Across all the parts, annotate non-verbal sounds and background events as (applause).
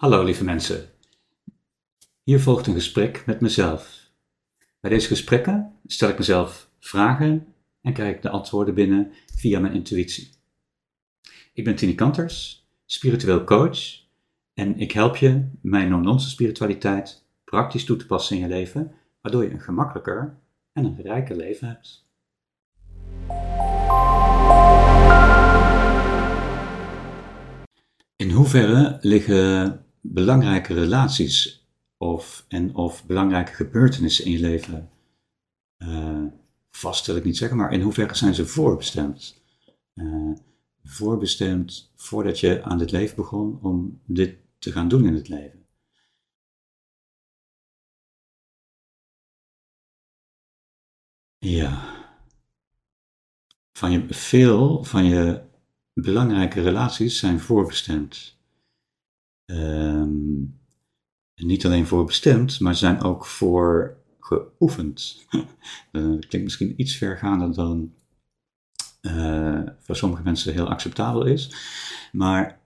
Hallo lieve mensen. Hier volgt een gesprek met mezelf. Bij deze gesprekken stel ik mezelf vragen en krijg ik de antwoorden binnen via mijn intuïtie. Ik ben Tini Kanters, spiritueel coach en ik help je mijn non-nonsense spiritualiteit praktisch toe te passen in je leven, waardoor je een gemakkelijker en een rijker leven hebt. In hoeverre liggen belangrijke relaties of, en of belangrijke gebeurtenissen in je leven uh, vast, wil ik niet zeggen, maar in hoeverre zijn ze voorbestemd? Uh, voorbestemd voordat je aan dit leven begon om dit te gaan doen in het leven. Ja. Van je, veel van je belangrijke relaties zijn voorbestemd. Um, niet alleen voorbestemd, maar zijn ook voor geoefend. (laughs) dat klinkt misschien iets vergaander dan uh, voor sommige mensen heel acceptabel is. Maar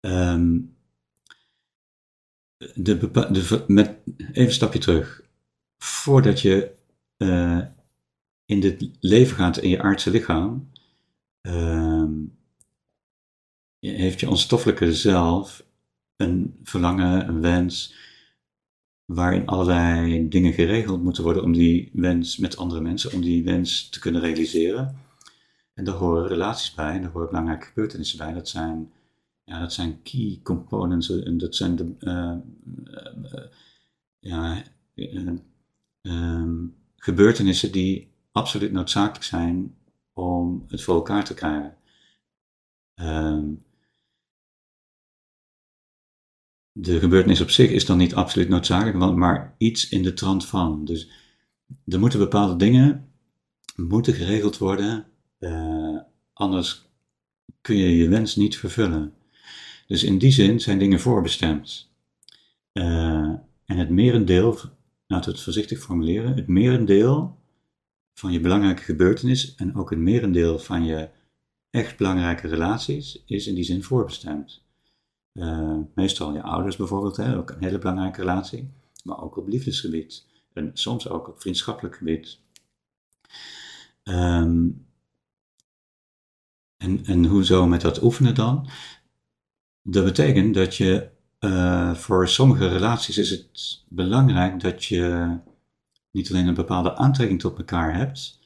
um, de, de, met, even een stapje terug. Voordat je uh, in dit leven gaat in je aardse lichaam, um, heeft je onstoffelijke zelf een verlangen, een wens, waarin allerlei dingen geregeld moeten worden om die wens met andere mensen, om die wens te kunnen realiseren. En daar horen relaties bij, daar horen belangrijke gebeurtenissen bij. Dat zijn, ja, dat zijn key components, en dat zijn de, uh, uh, ja, uh, gebeurtenissen die absoluut noodzakelijk zijn om het voor elkaar te krijgen. Um, de gebeurtenis op zich is dan niet absoluut noodzakelijk, maar iets in de trant van. Dus er moeten bepaalde dingen moeten geregeld worden, uh, anders kun je je wens niet vervullen. Dus in die zin zijn dingen voorbestemd. Uh, en het merendeel, laten we het voorzichtig formuleren, het merendeel van je belangrijke gebeurtenis en ook het merendeel van je echt belangrijke relaties is in die zin voorbestemd. Uh, meestal je ouders bijvoorbeeld, hè, ook een hele belangrijke relatie, maar ook op liefdesgebied en soms ook op vriendschappelijk gebied. Um, en, en hoezo met dat oefenen dan? Dat betekent dat je uh, voor sommige relaties is het belangrijk dat je niet alleen een bepaalde aantrekking tot elkaar hebt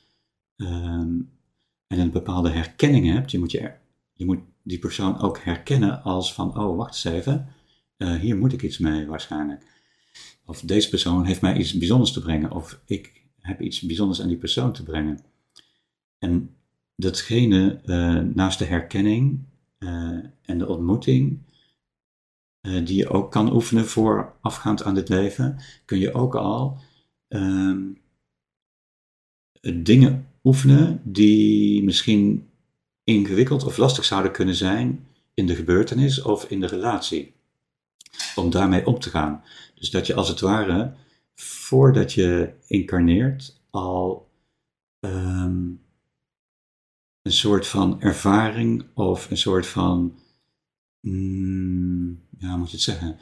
um, en een bepaalde herkenning hebt. Je moet, je, je moet die persoon ook herkennen als van, oh wacht eens even, uh, hier moet ik iets mee waarschijnlijk. Of deze persoon heeft mij iets bijzonders te brengen, of ik heb iets bijzonders aan die persoon te brengen. En datgene uh, naast de herkenning uh, en de ontmoeting, die je ook kan oefenen voorafgaand aan dit leven, kun je ook al um, dingen oefenen die misschien ingewikkeld of lastig zouden kunnen zijn in de gebeurtenis of in de relatie. Om daarmee om te gaan. Dus dat je als het ware, voordat je incarneert, al um, een soort van ervaring of een soort van, mm, ja, moet je het zeggen?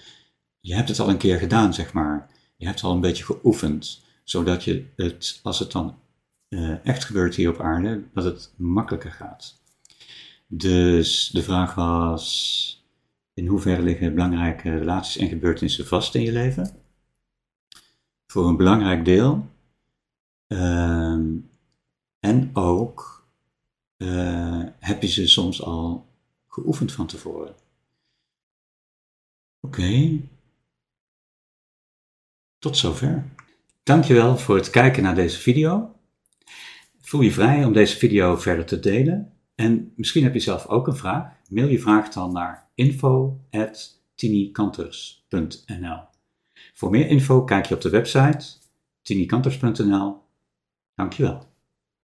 Je hebt het al een keer gedaan, zeg maar. Je hebt al een beetje geoefend, zodat je het, als het dan uh, echt gebeurt hier op aarde, dat het makkelijker gaat. Dus de vraag was, in hoeverre liggen belangrijke relaties en gebeurtenissen vast in je leven? Voor een belangrijk deel. Uh, en ook, uh, heb je ze soms al geoefend van tevoren? Oké. Tot zover. Dankjewel voor het kijken naar deze video. Voel je vrij om deze video verder te delen. En misschien heb je zelf ook een vraag. Mail je vraag dan naar info.tinikanters.nl Voor meer info kijk je op de website tinikanters.nl Dankjewel.